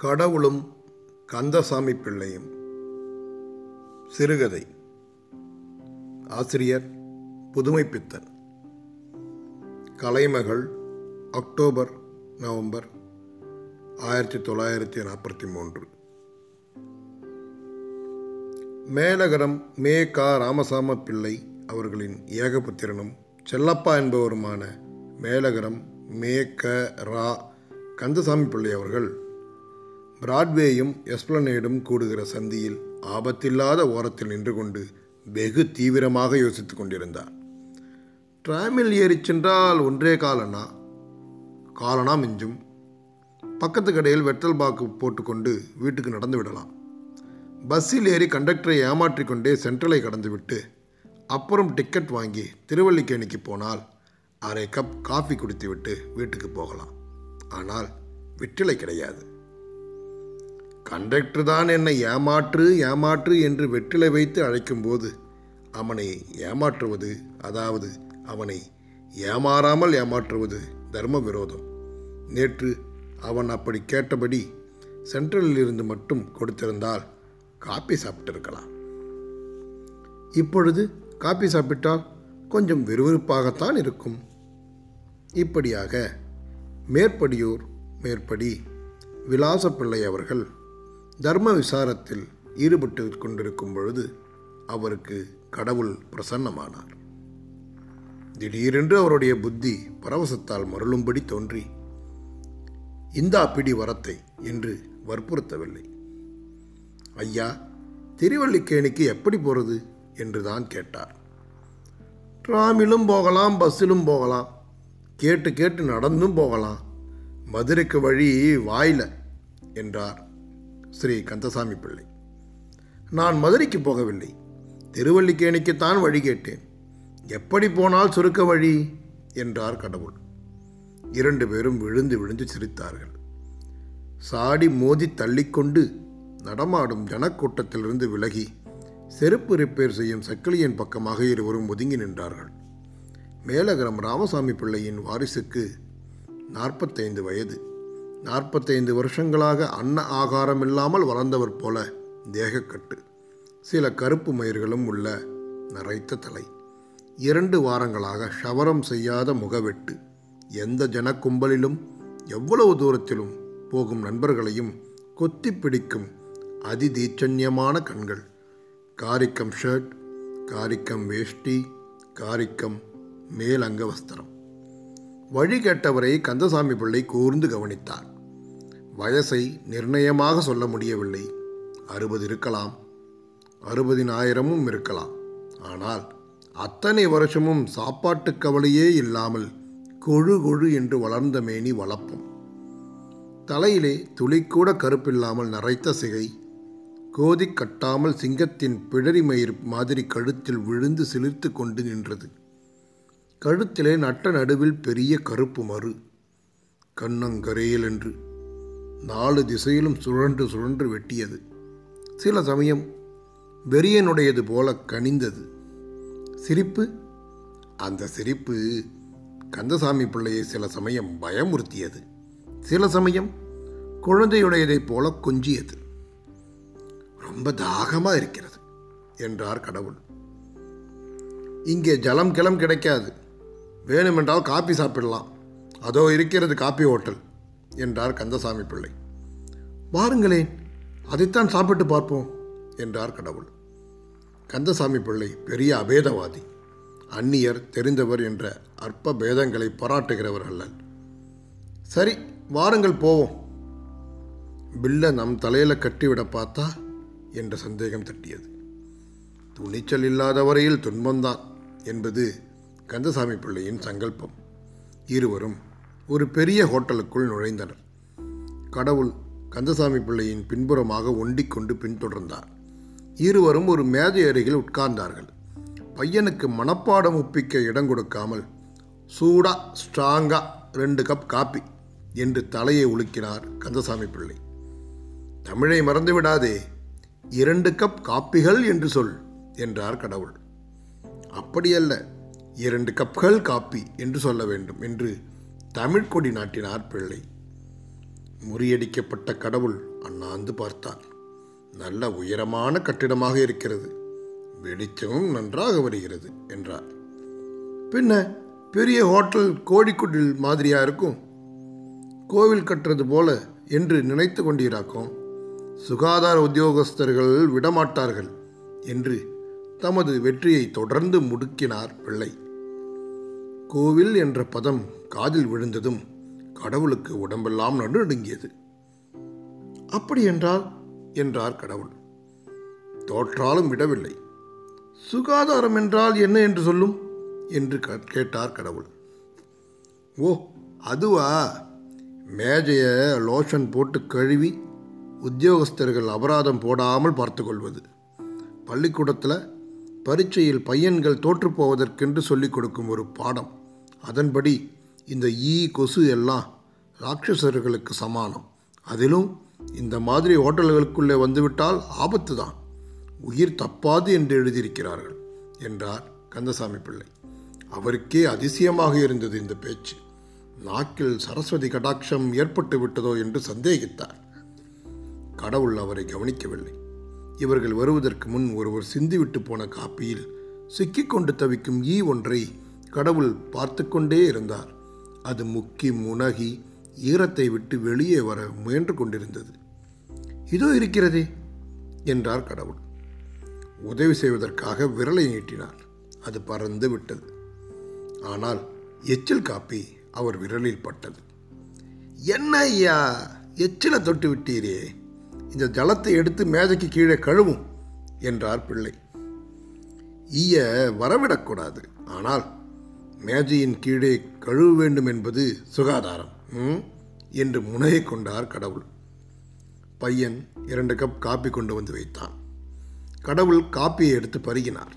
கடவுளும் கந்தசாமி பிள்ளையும். சிறுகதை. ஆசிரியர் புதுமைப்பித்தன். கலைமகள் அக்டோபர் நவம்பர் ஆயிரத்தி தொள்ளாயிரத்தி நாற்பத்தி மூன்று மேலகரம் மே கா ராமசாம பிள்ளை அவர்களின் ஏகபுத்திரனும் செல்லப்பா என்பவருமான மேலகரம் மே க ரா கந்தசாமி பிள்ளை அவர்கள் பிராட்வேயும் எஸ்பிளனேடும் கூடுகிற சந்தியில் ஆபத்தில்லாத ஓரத்தில் நின்று கொண்டு வெகு தீவிரமாக யோசித்துக் கொண்டிருந்தார். டிராமில் ஏறிச் சென்றால் ஒன்றே காலனா? காலனா மிஞ்சும். பக்கத்து கடையில் வெட்டல் பாக்கு போட்டுக்கொண்டு வீட்டுக்கு நடந்து விடலாம். பஸ்ஸில் ஏறி கண்டக்டரை ஏமாற்றிக் கொண்டே சென்ட்ரலை கடந்துவிட்டு அப்புறம் டிக்கெட் வாங்கி திருவல்லிக்கேணிக்கு போனால் அரை கப் காஃபி குடித்துவிட்டு வீட்டுக்கு போகலாம். ஆனால் வெற்றிலை கிடையாது. கண்டக்டர் தான் என்னை ஏமாற்று ஏமாற்று என்று வெற்றிலை வைத்து அழைக்கும்போது அவனை ஏமாற்றுவது அதாவது அவனை ஏமாறாமல் ஏமாற்றுவது தர்ம விரோதம் நேற்று அவன் அப்படி கேட்டபடி சென்ட்ரலில் இருந்து மட்டும் கொடுத்திருந்தால் காப்பி சாப்பிட்டிருக்கலாம். இப்பொழுது காப்பி சாப்பிட்டால் கொஞ்சம் விறுவிறுப்பாகத்தான் இருக்கும். இப்படியாக மேற்படியூர் மேற்படி விலாசப்பிள்ளை அவர்கள் தர்ம விசாரத்தில் ஈடுபட்டு கொண்டிருக்கும் பொழுது அவருக்கு கடவுள் பிரசன்னமானார். திடீரென்று அவருடைய புத்தி பரவசத்தால் மருளும்படி தோன்றி இந்தா பிடி வரத்தை என்று வற்புறுத்தவில்லை. ஐயா திருவல்லிக்கேணிக்கு எப்படி போகிறது என்று தான் கேட்டார். ட்ராமிலும் போகலாம் பஸ்ஸிலும் போகலாம் கேட்டு கேட்டு நடந்தும் போகலாம் மதுரைக்கு வழி வாயில என்றார். ஸ்ரீ கந்தசாமி பிள்ளை. நான் மதுரைக்கு போகவில்லை. திருவல்லிக்கேணிக்குத்தான் வழி கேட்டேன். எப்படி போனால் சுருக்க வழி? என்றார் கடவுள். இரண்டு பேரும் விழுந்து விழுந்து சிரித்தார்கள். சாடி மோதி தள்ளிக்கொண்டு நடமாடும் ஜனக்கூட்டத்திலிருந்து விலகி செருப்பு ரிப்பேர் செய்யும் சக்கிலியின் பக்கமாக இருவரும் ஒதுங்கி நின்றார்கள். மேலகரம் ராமசாமி பிள்ளையின் வாரிசுக்கு நாற்பத்தைந்து வயது. நாற்பத்தைந்து வருஷங்களாக அன்ன ஆகாரம் இல்லாமல் வளர்ந்தவர் போல தேகக்கட்டு. சில கருப்பு மயிர்களும் உள்ள நரைத்த தலை. இரண்டு வாரங்களாக ஷவரம் செய்யாத முகவெட்டு. எந்த ஜனக்கும்பலிலும் எவ்வளவு தூரத்திலும் போகும் நண்பர்களையும் கொத்தி பிடிக்கும் அதிதீச்சன்யமான கண்கள். காரிக்கம் ஷர்ட் காரிக்கம் வேஷ்டி காரிக்கம் மேல் அங்கவஸ்திரம் வழி கேட்டவரை கந்தசாமி பிள்ளை கூர்ந்து கவனித்தார் வயசை நிர்ணயமாக சொல்ல முடியவில்லை. அறுபது இருக்கலாம். அறுபதினாயிரமும் இருக்கலாம். ஆனால் அத்தனை வருஷமும் சாப்பாட்டு கவலையே இல்லாமல் கொழு கொழு என்று வளர்ந்த மேனி வளப்பும். தலையிலே துளிக்கூட கருப்பில்லாமல் நரைத்த சிகை கோதி கட்டாமல் சிங்கத்தின் பிழறி மயிர் மாதிரி கழுத்தில் விழுந்து சிலிர்த்து கொண்டு நின்றது. கழுத்திலே நட்ட நடுவில் பெரிய கருப்பு மறு. கண்ணங்கரையில் என்று நாலு திசையிலும் சுழன்று சுழன்று வெட்டியது. சில சமயம் வெறியனுடையது போல கனிந்தது. சிரிப்பு? அந்த சிரிப்பு கந்தசாமி பிள்ளையை சில சமயம் பயமுறுத்தியது. சில சமயம் குழந்தையுடையதைப் போல கொஞ்சியது. ரொம்ப தாகமாக இருக்கிறது என்றார் கடவுள். இங்கே ஜலம் கிளம் கிடைக்காது. வேணுமென்றால் காப்பி சாப்பிடலாம். அதோ இருக்கிறது காப்பி ஹோட்டல் என்றார் கந்தசாமி பிள்ளை. வாருங்களேன் அதைத்தான் சாப்பிட்டு பார்ப்போம் என்றார் கடவுள். கந்தசாமி பிள்ளை பெரிய அபேதவாதி அந்நியர் தெரிந்தவர் என்ற அற்ப பேதங்களை பாராட்டுகிறவர் அல்ல சரி வாருங்கள் போவோம். பில்லை நம் தலையில் கட்டிவிட பார்த்தா என்ற சந்தேகம் தட்டியது. துணிச்சல் இல்லாத வரையில் துன்பம்தான் என்பது கந்தசாமி பிள்ளையின் சங்கல்பம். இருவரும் ஒரு பெரிய ஹோட்டலுக்குள் நுழைந்தனர். கடவுள் கந்தசாமி பிள்ளையின் பின்புறமாக ஒண்டிக்கொண்டு பின்தொடர்ந்தார். இருவரும் ஒரு மேஜை அருகில் உட்கார்ந்தார்கள். பையனுக்கு மனப்பாடம் ஒப்பிக்க இடம் கொடுக்காமல் சூடா ஸ்ட்ராங்கா ரெண்டு கப் காப்பி என்று தலையை உலுக்கினார் கந்தசாமி பிள்ளை. தமிழை மறந்து விடாதே இரண்டு கப் காப்பிகள் என்று சொல் என்றார் கடவுள். அப்படியல்ல இரண்டு கப்கள் காப்பி என்று சொல்ல வேண்டும் என்று தமிழ்கொடி நாட்டினார் பிள்ளை முறியடிக்கப்பட்ட கடவுள் அண்ணாந்து பார்த்தார் நல்ல உயரமான கட்டிடமாக இருக்கிறது. வெளிச்சமும் நன்றாக வருகிறது என்றார். பின்ன பெரிய ஹோட்டல் கோழிக்குடில் மாதிரியா இருக்கும் கோவில் கட்டுறது போல என்று நினைத்து கொண்டீராக்கும் சுகாதார உத்தியோகஸ்தர்கள் விடமாட்டார்கள் என்று தமது வெற்றியை தொடர்ந்து முடுக்கினார் பிள்ளை. கோவில் என்ற பதம் காதில் விழுந்ததும் கடவுளுக்கு உடம்பெல்லாம் நடுநடுங்கியது. அப்படி என்றால் என்றார் கடவுள் தோற்றாலும் விடவில்லை. சுகாதாரம் என்றால் என்ன என்று சொல்லும்? என்று கேட்டார் கடவுள். ஓ அதுவா? மேஜைய லோஷன் போட்டு கழுவி உத்தியோகஸ்தர்கள் அபராதம் போடாமல் பார்த்துக்கொள்வது. பள்ளிக்கூடத்தில் பரீட்சையில் பையன்கள் தோற்றுப்போவதற்கென்று சொல்லிக் கொடுக்கும் ஒரு பாடம். அதன்படி இந்த ஈ கொசு எல்லாம் ராட்சசர்களுக்கு சமானம். அதிலும் இந்த மாதிரி ஹோட்டல்களுக்குள்ளே வந்துவிட்டால் ஆபத்து தான். உயிர் தப்பாது என்று எழுதியிருக்கிறார்கள் என்றார் கந்தசாமி பிள்ளை. அவருக்கே அதிசயமாக இருந்தது இந்த பேச்சு. நாக்கில் சரஸ்வதி கடாட்சம் ஏற்பட்டு விட்டதோ என்று சந்தேகித்தார். கடவுள் அவரை கவனிக்கவில்லை. இவர்கள் வருவதற்கு முன் ஒருவர் சிந்திவிட்டு போன காப்பியில் சிக்கிக்கொண்டு தவிக்கும் ஈ ஒன்றை கடவுள் பார்த்து கொண்டே இருந்தார். அது முக்கி முனகி ஈரத்தை விட்டு வெளியே வர முயன்று கொண்டிருந்தது. இதோ இருக்கிறதே என்றார் கடவுள். உதவி செய்வதற்காக விரலை நீட்டினார். அது பறந்து விட்டது. ஆனால் எச்சில் காப்பி அவர் விரலில் பட்டது. என்ன ஐயா எச்சில தொட்டு விட்டீரே. இந்த ஜலத்தை எடுத்து மேஜைக்கு கீழே கழுவும் என்றார் பிள்ளை. ஈய வரவிடக்கூடாது. ஆனால் மேஜையின் கீழே கழுவ வேண்டும் என்பது சுகாதாரம் ம்? என்று முனையை கொண்டார் கடவுள். பையன் இரண்டு கப் காப்பி கொண்டு வந்து வைத்தான். கடவுள் காப்பியை எடுத்து பருகினார்.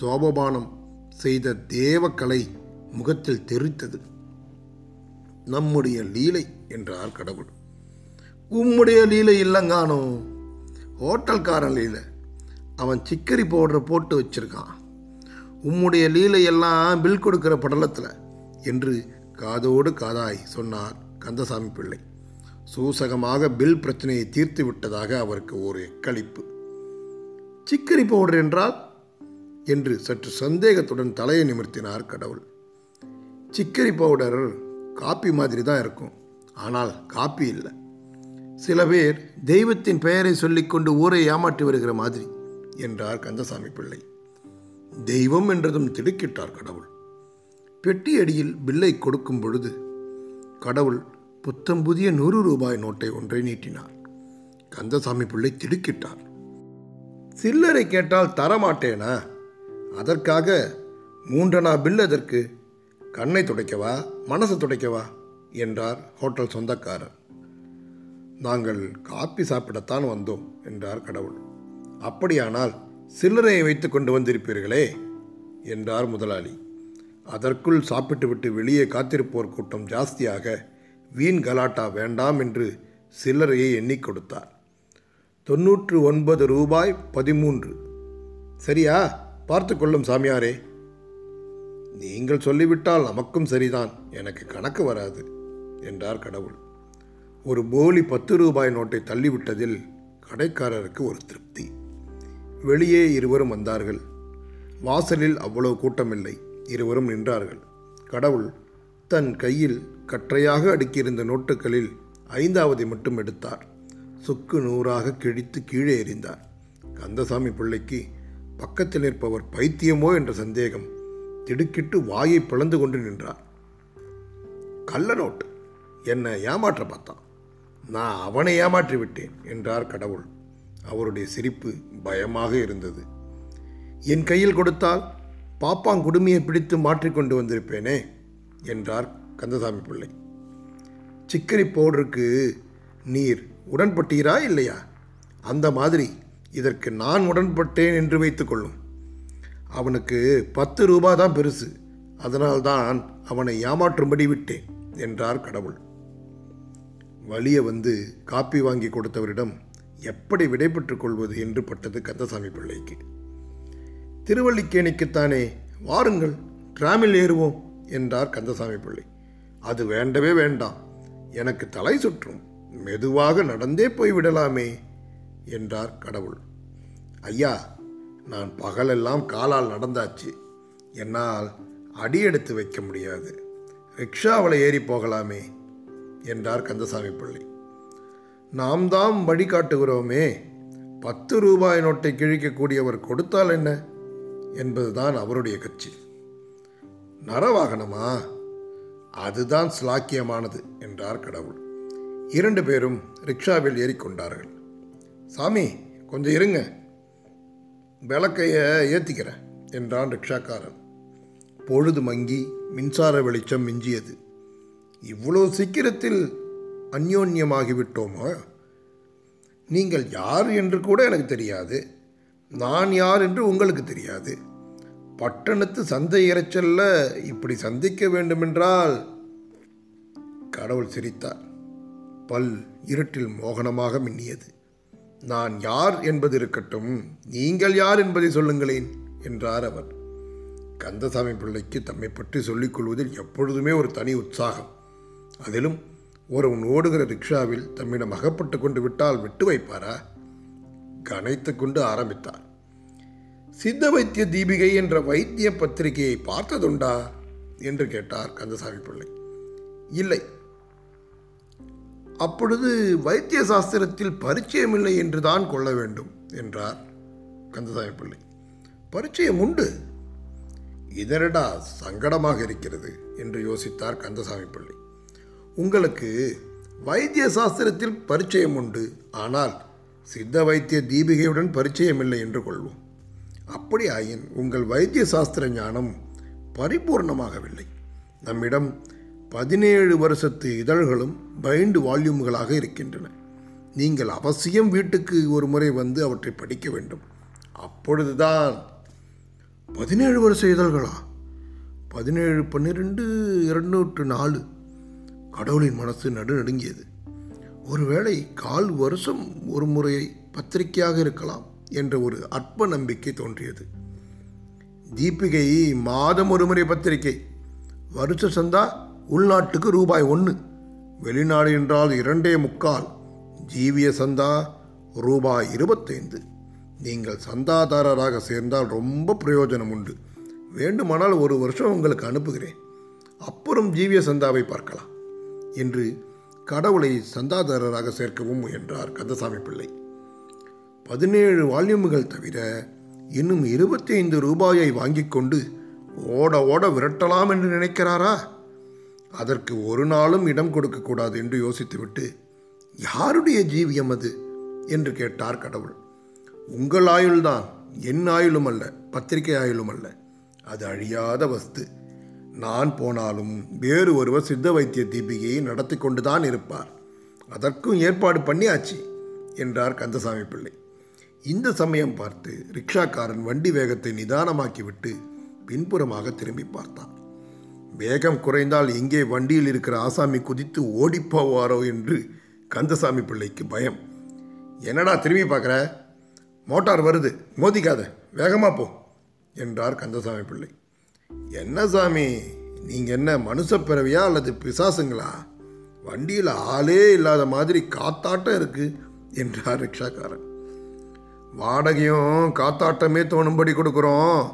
சோபபானம் செய்த தேவக்கலை முகத்தில் தெரித்தது. நம்முடைய லீலை என்றார் கடவுள். உம்முடைய லீலை இல்லைங்கானோ? ஹோட்டல்காரன் லீலை. அவன் சிக்கரி பவுடரை போட்டு வச்சிருக்கான். உம்முடைய லீலை எல்லாம் பில் கொடுக்கிற படலத்தில் என்று காதோடு காதாய் சொன்னார் கந்தசாமி பிள்ளை. சூசகமாக பில் பிரச்சனையை தீர்த்து விட்டதாக அவருக்கு ஒரு எக்களிப்பு சிக்கரி பவுடர் என்றால்? என்று சற்று சந்தேகத்துடன் தலையை நிமிர்த்தினார் கடவுள். சிக்கரி பவுடர் காப்பி மாதிரி தான் இருக்கும். ஆனால் காப்பி இல்லை. சில பேர் தெய்வத்தின் பெயரை சொல்லிக்கொண்டு ஊரை ஏமாற்றி வருகிற மாதிரி என்றார் கந்தசாமி பிள்ளை. தெய்வம் என்றதும் திடுக்கிட்டார் கடவுள். பெட்டி அடியில் பில்லை கொடுக்கும் பொழுது கடவுள் புத்தம் புதிய நூறு ரூபாய் நோட்டை ஒன்றை நீட்டினார். கந்தசாமி பிள்ளை திடுக்கிட்டார். சில்லறை கேட்டால் தரமாட்டேனா? அதற்காக மூன்றனா பில் எதற்கு? கண்ணை துடைக்கவா? மனசை துடைக்கவா? என்றார் ஹோட்டல் சொந்தக்காரர். நாங்கள் காப்பி சாப்பிடத்தான் வந்தோம் என்றார் கடவுள். அப்படியானால் சில்லறையை வைத்து கொண்டு வந்திருப்பீர்களே என்றார் முதலாளி. அதற்குள் சாப்பிட்டுவிட்டு வெளியே காத்திருப்போர் கூட்டம் ஜாஸ்தியாக வீண் கலாட்டா வேண்டாம் என்று சில்லறையை எண்ணிக் கொடுத்தார். தொன்னூற்று ஒன்பது ரூபாய் பதிமூன்று. சரியா? பார்த்து கொள்ளும் சாமியாரே. நீங்கள் சொல்லிவிட்டால் நமக்கும் சரிதான் எனக்கு கணக்கு வராது என்றார் கடவுள். ஒரு போலி பத்து ரூபாய் நோட்டை தள்ளிவிட்டதில் கடைக்காரருக்கு ஒரு திருப்தி. வெளியே இருவரும் வந்தார்கள். வாசலில் அவ்வளவு கூட்டமில்லை. இருவரும் நின்றார்கள். கடவுள் தன் கையில் கற்றையாக அடுக்கியிருந்த நோட்டுகளில் ஐந்தாவதை மட்டும் எடுத்தார். சுக்கு நூறாக கிழித்து கீழே எறிந்தார். கந்தசாமி பிள்ளைக்கு பக்கத்தில் நிற்பவர் பைத்தியமோ என்ற சந்தேகம் திடுக்கிட்டு வாயை பிளந்து கொண்டு நின்றார். கள்ள நோட்டு. என்னை ஏமாற்ற பார்த்தான். நான் அவனை ஏமாற்றி விட்டேன் என்றார் கடவுள். அவருடைய சிரிப்பு பயமாக இருந்தது. என் கையில் கொடுத்தால் பாப்பாங்குடுமியை பிடித்து மாற்றிக்கொண்டு வந்திருப்பேனே என்றார் கந்தசாமி பிள்ளை. சிக்கரி பவுடருக்கு நீர் உடன்பட்டீரா இல்லையா? அந்த மாதிரி இதற்கு நான் உடன்பட்டேன் என்று வைத்துக்கொள்ளும் அவனுக்கு பத்து ரூபா தான் பெருசு. அதனால்தான் அவனை ஏமாற்றும்படி விட்டேன் என்றார் கடவுள். வழியை வந்து காப்பி வாங்கி கொடுத்தவரிடம் எப்படி விடைபெற்றுக் கொள்வது என்று பட்டது கந்தசாமி பிள்ளைக்கு. திருவள்ளிக்கேணிக்குத்தானே வாருங்கள் டிராமில் ஏறுவோம் என்றார் கந்தசாமி பிள்ளை. அது வேண்டவே வேண்டாம் எனக்கு தலை சுற்றும் மெதுவாக நடந்தே போய்விடலாமே என்றார் கடவுள். ஐயா நான் பகலெல்லாம் காலால் நடந்தாச்சு என்னால் அடி எடுத்து வைக்க முடியாது ரிக்ஷாவில் ஏறி போகலாமே என்றார் கந்தசாமி பிள்ளை. நாம் தாம் வழிகாட்டுகிறோமே பத்து ரூபாய் நோட்டை கிழிக்கக்கூடியவர் கொடுத்தால் என்ன? என்பதுதான் அவருடைய கட்சி. நரவாகனமா? அதுதான் ஸ்லாக்கியமானது என்றார் கடவுள். இரண்டு பேரும் ரிக்ஷாவில் ஏறிக்கொண்டார்கள். சாமி கொஞ்சம் இருங்க. விளக்கைய ஏற்றிக்கிறேன் என்றான் ரிக்ஷாக்காரன். பொழுது மங்கி மின்சார வெளிச்சம் மிஞ்சியது. இவ்வளோ சீக்கிரத்தில் அந்யோன்யமாகிவிட்டோமா? நீங்கள் யார் என்று கூட எனக்கு தெரியாது. நான் யார் என்று உங்களுக்கு தெரியாது. பட்டணத்து சந்தை இறைச்சல்ல இப்படி சந்திக்க வேண்டுமென்றால் கடவுள் சிரித்தார். பல் இருட்டில் மோகனமாக மின்னியது. நான் யார் என்பது இருக்கட்டும் நீங்கள் யார் என்பதை சொல்லுங்களேன் என்றார் அவர். கந்தசாமி பிள்ளைக்கு தம்மை பற்றி சொல்லிக் கொள்வதில் எப்பொழுதுமே ஒரு தனி உற்சாகம். அதிலும் ஒருவன் ஓடுகிற ரிக்ஷாவில் தம்மிடம் அகப்பட்டு கொண்டு விட்டால் விட்டு வைப்பாரா? கனைத்து கொண்டு ஆரம்பித்தார். சித்த வைத்திய தீபிகை என்ற வைத்திய பத்திரிகையை பார்த்ததுண்டா? என்று கேட்டார் கந்தசாமி பிள்ளை. இல்லை. அப்பொழுது வைத்திய சாஸ்திரத்தில் பரிச்சயமில்லை என்று தான் கொள்ள வேண்டும் என்றார் கந்தசாமி பிள்ளை. பரிச்சயம் உண்டு. இதரடா சங்கடமாக இருக்கிறது என்று யோசித்தார் கந்தசாமி பிள்ளை. உங்களுக்கு வைத்திய சாஸ்திரத்தில் பரிச்சயம் உண்டு. ஆனால் சித்த வைத்திய தீபிகையுடன் பரிச்சயமில்லை என்று கொள்வோம். அப்படி ஆயின் உங்கள் வைத்திய சாஸ்திர ஞானம் பரிபூர்ணமாகவில்லை. நம்மிடம் பதினேழு வருஷத்து இதழ்களும் பைண்டு வால்யூம்களாக இருக்கின்றன. நீங்கள் அவசியம் வீட்டுக்கு ஒரு முறை வந்து அவற்றை படிக்க வேண்டும். அப்பொழுதுதான். பதினேழு வருஷ இதழ்களா? பதினேழு பன்னிரெண்டு இருநூற்று நாலு. கடவுளின் மனசு நடுநடுங்கியது. ஒருவேளை கால் வருஷம் ஒரு முறை பத்திரிகையாக இருக்கலாம் என்ற ஒரு அற்ப நம்பிக்கை தோன்றியது. தீபிகை மாதம் ஒரு முறை பத்திரிகை வருஷ சந்தா உள்நாட்டுக்கு ரூபாய் ஒன்று வெளிநாடு என்றால் இரண்டே முக்கால். ஜீவிய சந்தா ரூபாய் இருபத்தைந்து. நீங்கள் சந்தாதாரராக சேர்ந்தால் ரொம்ப பிரயோஜனம் உண்டு. வேண்டுமானால் ஒரு வருஷம் உங்களுக்கு அனுப்புகிறேன். அப்புறம் ஜீவிய சந்தாவை பார்க்கலாம். என்று கடவுளை சந்தாதாரராக சேர்க்கவும் முயன்றார் கந்தசாமி பிள்ளை. பதினேழு வால்யூம்கள் தவிர இன்னும் இருபத்தி ஐந்து ரூபாயை வாங்கி கொண்டு ஓட ஓட விரட்டலாம் என்று நினைக்கிறாரா? அதற்கு ஒரு நாளும் இடம் கொடுக்கக்கூடாது என்று யோசித்துவிட்டு யாருடைய ஜீவியம் அது? என்று கேட்டார் கடவுள். உங்கள் ஆயுள்தான் என் ஆயுளும் அல்ல பத்திரிகை ஆயுளும் அல்ல. அது அழியாத வஸ்து. நான் போனாலும் வேறு ஒருவர் சித்த வைத்திய தீபிகையை நடத்தி கொண்டுதான் இருப்பார். அதற்கும் ஏற்பாடு பண்ணியாச்சு என்றார் கந்தசாமி பிள்ளை. இந்த சமயம் பார்த்து ரிக்ஷாக்காரன் வண்டி வேகத்தை நிதானமாக்கிவிட்டு பின்புறமாக திரும்பி பார்த்தான். வேகம் குறைந்தால் எங்கே வண்டியில் இருக்கிற ஆசாமி குதித்து ஓடிப்போவாரோ என்று கந்தசாமி பிள்ளைக்கு பயம். என்னடா திரும்பி பார்க்குற? மோட்டார் வருது மோதிக்காத வேகமாக போ என்றார் கந்தசாமி பிள்ளை. என்ன சாமி? நீங்கள் என்ன மனுஷ பிறவியா அல்லது பிசாசுங்களா? வண்டியில் ஆளே இல்லாத மாதிரி காத்தாட்டம் இருக்குது என்றார் ரிக்ஷாக்காரன். வாடகையும் காத்தாட்டமே தோணும்படி கொடுக்குறோம்.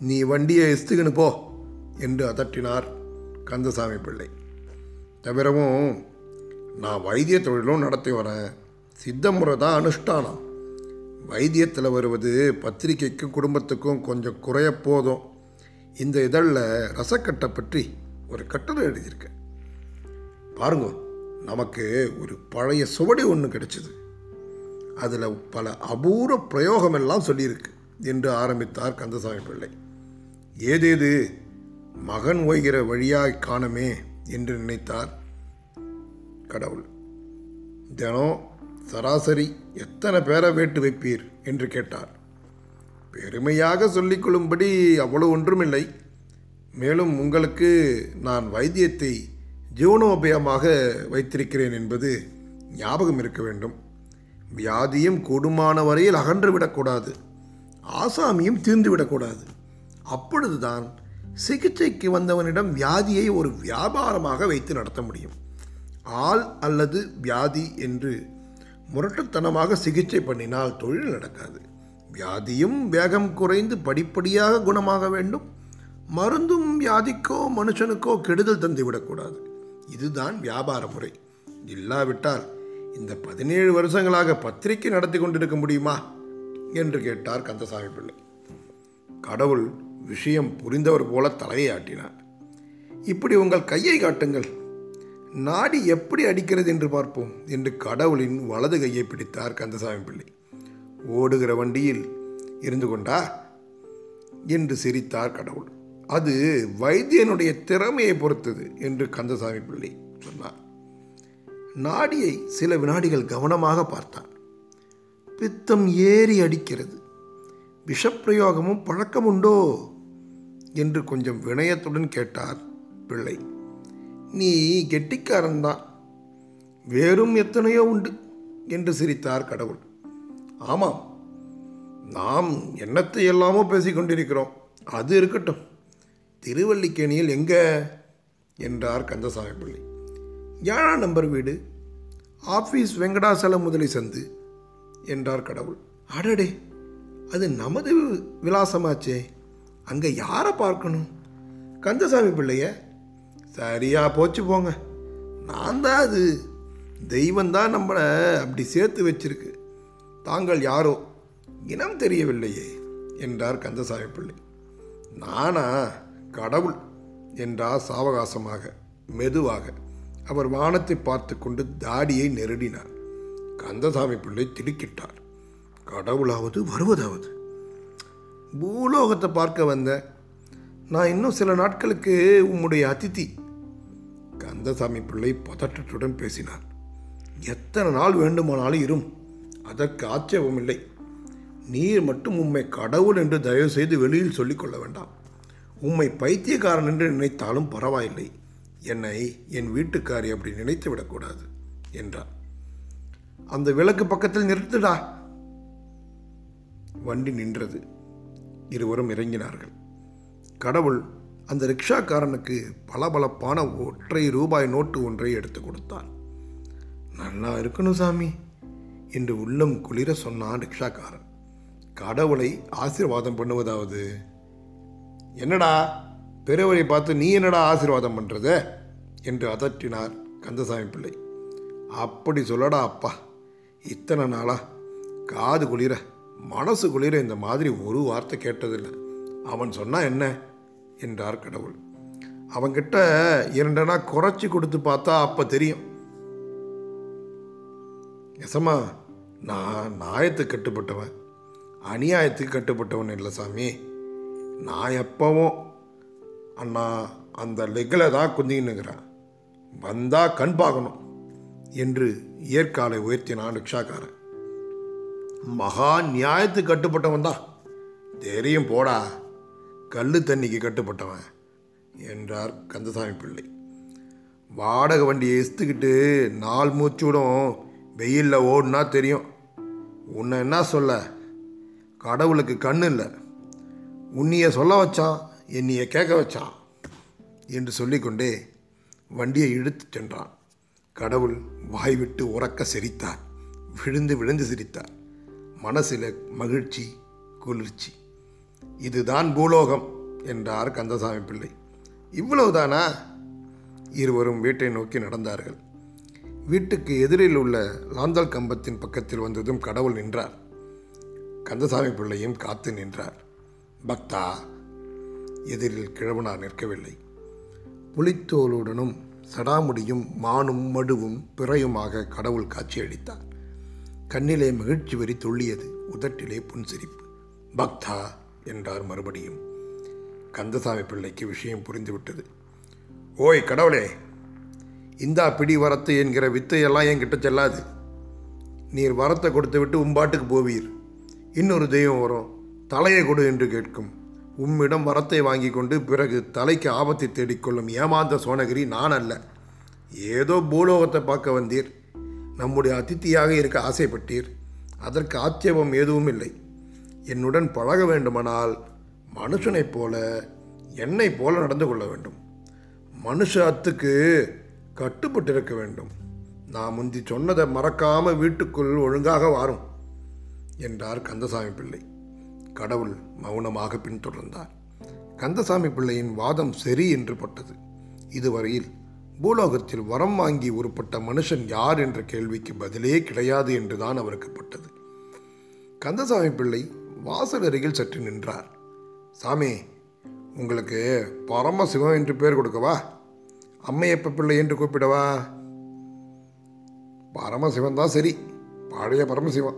நீ வண்டியை எஸ்துக்குன்னு போ என்று அதட்டினார் கந்தசாமி பிள்ளை. தவிரவும் நான் வைத்திய தொழிலும் நடத்தி வரேன். சித்த முறை தான் அனுஷ்டானம். வைத்தியத்தில் வருவது பத்திரிகைக்கும் குடும்பத்துக்கும் கொஞ்சம் குறைய போதும். இந்த இதழில் ரசக்கட்டை பற்றி ஒரு கட்டுரை எழுதியிருக்கேன். பாருங்க நமக்கு ஒரு பழைய சுவடி ஒன்று கிடைச்சிது. அதில் பல அபூர்வ பிரயோகமெல்லாம் சொல்லியிருக்கு என்று ஆரம்பித்தார் கந்தசாமி பிள்ளை. ஏதேது மகன் ஓய்கிற வழியாய் காணமே என்று நினைத்தார் கடவுள். தினம் சராசரி எத்தனை பேரை வேட்டு வைப்பீர் என்று கேட்டார். பெருமையாக சொல்லிக்கொள்ளும்படி அவ்வளோ ஒன்றுமில்லை. மேலும் உங்களுக்கு நான் வைத்தியத்தை ஜீவனோபயமாக வைத்திருக்கிறேன் என்பது ஞாபகம் இருக்க வேண்டும். வியாதியும் கூடுமான வரையில் அகன்று விடக்கூடாது. ஆசாமியும் தீர்ந்து விடக்கூடாது. அப்பொழுதுதான் சிகிச்சைக்கு வந்தவனிடம் வியாதியை ஒரு வியாபாரமாக வைத்து நடத்த முடியும். ஆள் அல்லது வியாதி என்று முரட்டுத்தனமாக சிகிச்சை பண்ணினால் தொழில் நடக்காது. வியாதியும் வேகம் குறைந்து படிப்படியாக குணமாக வேண்டும். மருந்தும் வியாதிக்கோ மனுஷனுக்கோ கெடுதல் தந்துவிடக்கூடாது இதுதான் வியாபார முறை. இல்லாவிட்டால் இந்த பதினேழு வருஷங்களாக பத்திரிகை நடத்தி கொண்டிருக்க முடியுமா? என்று கேட்டார் கந்தசாமி பிள்ளை. கடவுள் விஷயம் புரிந்தவர் போல தலையை ஆட்டினார். இப்படி உங்கள் கையை காட்டுங்கள். நாடி எப்படி அடிக்கிறது என்று பார்ப்போம் என்று கடவுளின் வலது கையை பிடித்தார் கந்தசாமி பிள்ளை. ஓடுகிற வண்டியில் இருந்து கொண்டா? என்று சிரித்தார் கடவுள். அது வைத்தியனுடைய திறமையை பொறுத்தது என்று கந்தசாமி பிள்ளை சொன்னார். நாடியை சில வினாடிகள் கவனமாக பார்த்தான். பித்தம் ஏறி அடிக்கிறது. விஷப்பிரயோகமும் பழக்கம் உண்டோ என்று கொஞ்சம் வினயத்துடன் கேட்டார் பிள்ளை. நீ கெட்டிக்காரன்தான். வேறும் எத்தனையோ உண்டு என்று சிரித்தார் கடவுள். ஆமாம். நாம் என்னத்தை எல்லாமோ பேசி கொண்டிருக்கிறோம். அது இருக்கட்டும். திருவல்லிக்கேணியில் எங்க? என்றார் கந்தசாமி பிள்ளை ஏழாம் நம்பர் வீடு? ஆஃபீஸ் வெங்கடாசலம் முதலி சந்து என்றார் கடவுள். அடடே அது நமது விலாசமாச்சே. அங்கே யாரை பார்க்கணும்? கந்தசாமி பிள்ளைய? சரியா போச்சு போங்க. நான் தான் அது. தெய்வந்தான் நம்மளை அப்படி சேர்த்து வச்சிருக்கு. தாங்கள் யாரோ? இனம் தெரியவில்லையே என்றார் கந்தசாமி பிள்ளை நானா? கடவுள் என்றார் சாவகாசமாக மெதுவாக. அவர் வானத்தை பார்த்து கொண்டு தாடியை நெருடினார். கந்தசாமி பிள்ளை திடுக்கிட்டார். கடவுளாவது வருவதாவது? பூலோகத்தை பார்க்க வந்த நான் இன்னும் சில நாட்களுக்கு உம்முடைய அதிதி கந்தசாமி பிள்ளை பதற்றத்துடன் பேசினார். எத்தனை நாள் வேண்டுமானாலும் இரும். அதற்கு ஆட்சேபமில்லை நீர் மட்டும் உம்மை கடவுள் என்று தயவு செய்து வெளியில் சொல்லிக்கொள்ள வேண்டாம். உம்மை பைத்தியக்காரன் என்று நினைத்தாலும் பரவாயில்லை. என்னை என் வீட்டுக்காரி அப்படி நினைத்து விடக்கூடாது என்றார் அந்த விளக்கு பக்கத்தில் நிறுத்துடா. வண்டி நின்றது. இருவரும் இறங்கினார்கள். கடவுள் அந்த ரிக்ஷாக்காரனுக்கு பளபளப்பான ஒற்றை ரூபாய் நோட்டு ஒன்றை எடுத்து கொடுத்தான். நல்லா இருக்கணும் சாமி. என்று உள்ளம் குளிர சொன்னான் ரிக்ஷாக்காரன். கடவுளை ஆசீர்வாதம் பண்ணுவதாவது? என்னடா பெரியவரை பார்த்து நீ என்னடா ஆசீர்வாதம் பண்ணுறத என்று அதட்டினார் கந்தசாமி பிள்ளை. அப்படி சொல்லடா அப்பா இத்தனை நாளா காது குளிர மனசு குளிர இந்த மாதிரி ஒரு வார்த்தை கேட்டதில்லை. அவன் சொன்னா என்ன? என்றார் கடவுள். அவன்கிட்ட இரண்டனா குறைச்சி கொடுத்து பார்த்தா அப்போ தெரியும். எசம்மா நான் நியாயத்துக்கு கட்டுப்பட்டவன். அநியாயத்துக்கு கட்டுப்பட்டவன் இல்லை சாமி. நான் எப்பவும் அண்ணா அந்த லெக்கில் தான் குந்திக்கின்னுங்கிறேன் வந்தால் கண் பார்க்கணும் என்று ஏற்காலை உயர்த்தினான் ரிக்ஷாக்காரன். மகா நியாயத்துக்கு கட்டுப்பட்டவன் தான். தெரியும் போடா கல் தண்ணிக்கு கட்டுப்பட்டவன் என்றார் கந்தசாமி பிள்ளை. வாடகை வண்டியை எஸ்த்துக்கிட்டு நாள் மூச்சூடும் வெயிலில் ஓடுனா தெரியும். உன்னை என்ன சொல்ல? கடவுளுக்கு கண்ணு இல்லை. உன்னைய சொல்ல வச்சான் என்னைய கேட்க வச்சான் என்று சொல்லிக்கொண்டே வண்டியை இழுத்து சென்றான். கடவுள் வாய் விட்டு உறக்க சிரித்தார். விழுந்து விழுந்து சிரித்தார். மனசில் மகிழ்ச்சி குளிர்ச்சி. இதுதான் பூலோகம் என்றார் கந்தசாமி பிள்ளை. இவ்வளவுதானா? இருவரும் வீட்டை நோக்கி நடந்தார்கள். வீட்டுக்கு எதிரில் உள்ள லாந்தல் கம்பத்தின் பக்கத்தில் வந்ததும் கடவுள் நின்றார். கந்தசாமி பிள்ளையும் காத்து நின்றார். பக்தா எதிரில் கிழவனார் நிற்கவில்லை. புலித்தோலுடனும் சடாமுடியும் மானும் மடுவும் பிறையுமாக கடவுள் காட்சியளித்தார். கண்ணிலே மகிழ்ச்சி வரி துள்ளியது உதட்டிலே புன்சிரிப்பு. பக்தா என்றார் மறுபடியும். கந்தசாமி பிள்ளைக்கு விஷயம் புரிந்துவிட்டது. ஓய் கடவுளே இந்தா பிடி வரத்து என்கிற வித்தையெல்லாம் என்கிட்ட செல்லாது. நீர் வரத்தை கொடுத்து விட்டு உம்பாட்டுக்கு போவீர். இன்னொரு தெய்வம் வரும் தலையை கொடு என்று கேட்கும். உம்மிடம் வரத்தை வாங்கி கொண்டு பிறகு தலைக்கு ஆபத்தை தேடிக்கொள்ளும் ஏமாந்த சோனகிரி நான் அல்ல. ஏதோ பூலோகத்தை பார்க்க வந்தீர். நம்முடைய அதித்தியாக இருக்க ஆசைப்பட்டீர். அதற்கு ஆட்சேபம் எதுவும் இல்லை. என்னுடன் பழக வேண்டுமானால் மனுஷனைப் போல என்னை போல நடந்து கொள்ள வேண்டும். மனுஷ அத்துக்கு கட்டுப்பட்டிருக்க வேண்டும். நான் முந்தி சொன்னதை மறக்காம வீட்டுக்குள் ஒழுங்காக வாரும் என்றார் கந்தசாமி பிள்ளை. கடவுள் மௌனமாக பின்தொடர்ந்தார். கந்தசாமி பிள்ளையின் வாதம் சரி என்று பட்டது. இதுவரையில் பூலோகத்தில் வரம் வாங்கி உருப்பட்ட மனுஷன் யார் என்ற கேள்விக்கு பதிலே கிடையாது என்றுதான் அவருக்கு பட்டது. கந்தசாமி பிள்ளை வாசல் அருகில் சற்று நின்றார். சாமி உங்களுக்கு பரமசிவம் என்று பேர் கொடுக்கவா? அம்மையப்ப பிள்ளை என்று கூப்பிடவா? பரமசிவன் தான் சரி. பழைய பரமசிவன்.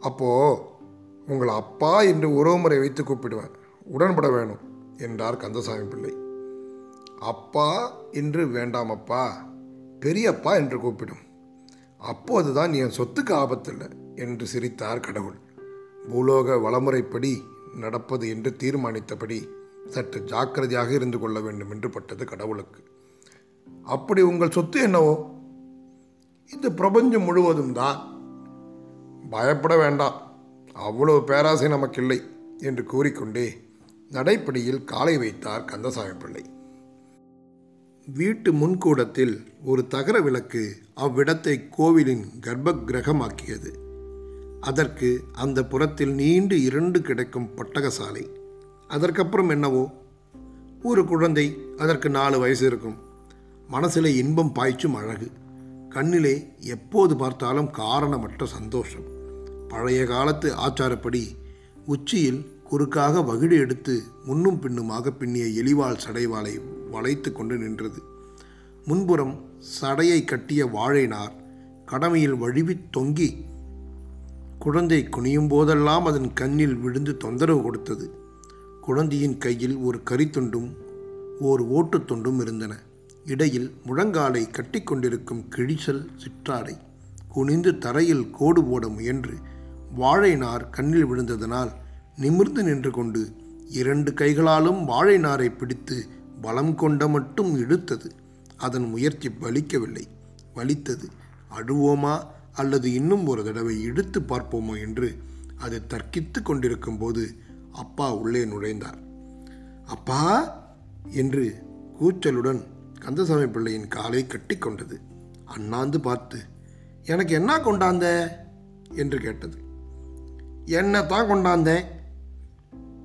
அப்போ உங்களை அப்பா என்று உறவுமுறை வைத்து கூப்பிடுவேன் உடன்பட வேணும் என்றார் கந்தசாமி பிள்ளை. அப்பா என்று வேண்டாம் அப்பா பெரியப்பா என்று கூப்பிடும். அப்போதுதான் என் சொத்துக்கு ஆபத்தில்லை என்று சிரித்தார் கடவுள். பூலோக வளமுறைப்படி நடப்பது என்று தீர்மானித்தபடி சற்று ஜாக்கிரதையாக இருந்து கொள்ள வேண்டும் என்று பட்டது கடவுளுக்கு. அப்படி உங்கள் சொத்து என்னவோ? இந்த பிரபஞ்சம் முழுவதும் தான். பயப்பட வேண்டாம். அவ்வளவு பேராசை நமக்கு இல்லை என்று கூறிக்கொண்டே நடைப்படியில் காலை வைத்தார் கந்தசாமி பிள்ளை. வீட்டு முன்கூடத்தில் ஒரு தகர விளக்கு அவ்விடத்தை கோவிலின் கர்ப்ப கிரகமாக்கியது அதற்கு அந்த புறத்தில் நீண்டு இரண்டு கிடைக்கும் பட்டகசாலை. அதற்கப்புறம் என்னவோ? ஒரு குழந்தை அதற்கு நாலு வயசு இருக்கும். மனசில் இன்பம் பாய்ச்சும் அழகு. கண்ணிலே எப்போது பார்த்தாலும் காரணமற்ற சந்தோஷம். பழைய காலத்து ஆச்சாரப்படி உச்சியில் குறுக்காக வகிடு எடுத்து முன்னும் பின்னுமாக பின்னிய எலிவாள் சடைவாளை வளைத்து கொண்டு நின்றது. முன்புறம் சடையை கட்டிய வாழைனார் கடமையில் வழுவித் தொங்கி குழந்தை குனியும் போதெல்லாம் அதன் கண்ணில் விழுந்து தொந்தரவு கொடுத்தது. குழந்தையின் கையில் ஒரு கரித்துண்டும் ஓர் ஓட்டுத்துண்டும் இருந்தன. இடையில் முழங்காலை கட்டிக்கொண்டிருக்கும் கிழிசல் சிற்றாடை குனிந்து தரையில் கோடு போட முயன்று வாழை நார் கண்ணில் விழுந்ததனால் நிமிர்ந்து நின்று கொண்டு இரண்டு கைகளாலும் வாழை நாரை பிடித்து பலம் கொண்ட மட்டும் இழுத்தது. அதன் முயற்சி வலிக்கவில்லை. வலித்தது அழுவோமா? அல்லது இன்னும் ஒரு தடவை இழுத்து பார்ப்போமோ? என்று அது தர்க்கித்து கொண்டிருக்கும் போது அப்பா உள்ளே நுழைந்தார். அப்பா! என்று கூச்சலுடன் கந்தசாமி பிள்ளையின் காலை கட்டிக்கொண்டது அண்ணாந்து பார்த்து எனக்கு என்ன கொண்டாந்த? என்று கேட்டது. என்னத்தான் கொண்டாந்தேன்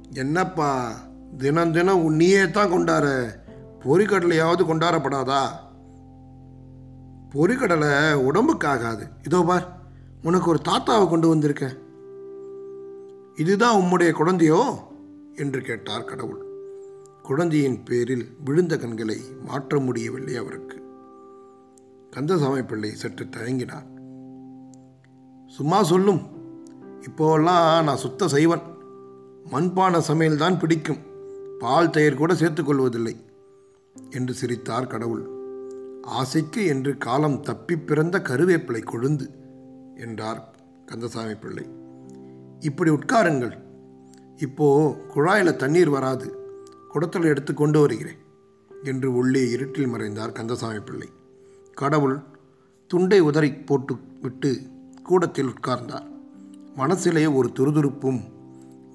என்னப்பா தினம் தினம் உன்னியே தான் கொண்டார பொறிக்கடலையாவது கொண்டாடப்படாதா பொறிக்கடலை உடம்புக்காகாது இதோ பார் உனக்கு ஒரு தாத்தாவை கொண்டு வந்திருக்கேன். இதுதான் உம்முடைய குழந்தையோ? என்று கேட்டார் கடவுள். குழந்தையின் பேரில் விழுந்த கண்களை மாற்ற முடியவில்லை அவருக்கு. கந்தசாமி பிள்ளை சற்று தயங்கினார். சும்மா சொல்லும். இப்போல்லாம் நான் சுத்த செய்வன் மண்பான சமையல் தான் பிடிக்கும். பால் தயிர் கூட சேர்த்துக்கொள்வதில்லை என்று சிரித்தார் கடவுள். ஆசைக்கு என்று காலம் தப்பி பிறந்த கருவேப்பிலை கொழுந்து என்றார் கந்தசாமி பிள்ளை. இப்படி உட்காருங்கள். இப்போ குழாயில் தண்ணீர் வராது. குடத்தில் எடுத்து கொண்டு வருகிறேன் என்று உள்ளே இருட்டில் மறைந்தார் கந்தசாமி பிள்ளை. கடவுள் துண்டை உதறி போட்டு விட்டு கூடத்தில் உட்கார்ந்தார். மனசிலே ஒரு துருதுருப்பும்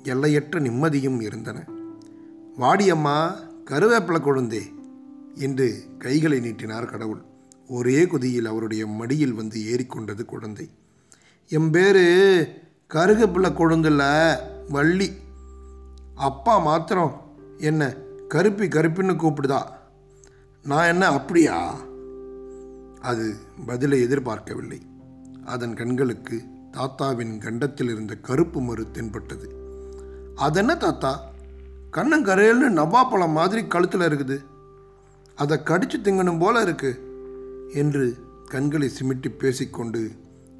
எல்லையற்ற நிம்மதியும் இருந்தன. வாடியம்மா கருவேப்பிலை குழந்தே என்று கைகளை நீட்டினார் கடவுள். ஒரே குதியில் அவருடைய மடியில் வந்து ஏறிக்கொண்டது குழந்தை. எம்பேரு கருகப்பிள்ளை கொழுந்தில் வள்ளி. அப்பா மாத்திரம் என்ன கருப்பி கருப்பின்னு கூப்பிடுதா? நான் என்ன அப்படியா? அது பதிலை எதிர்பார்க்கவில்லை. அதன் கண்களுக்கு தாத்தாவின் கண்டத்தில் இருந்த கருப்பு மறு தென்பட்டது. அதென்ன தாத்தா? கண்ணங்கரையல்னு நவாப்பழம் மாதிரி கழுத்தில் இருக்குது. அதை கடிச்சு திங்கணும் போல இருக்கு என்று கண்களை சிமிட்டி பேசிக்கொண்டு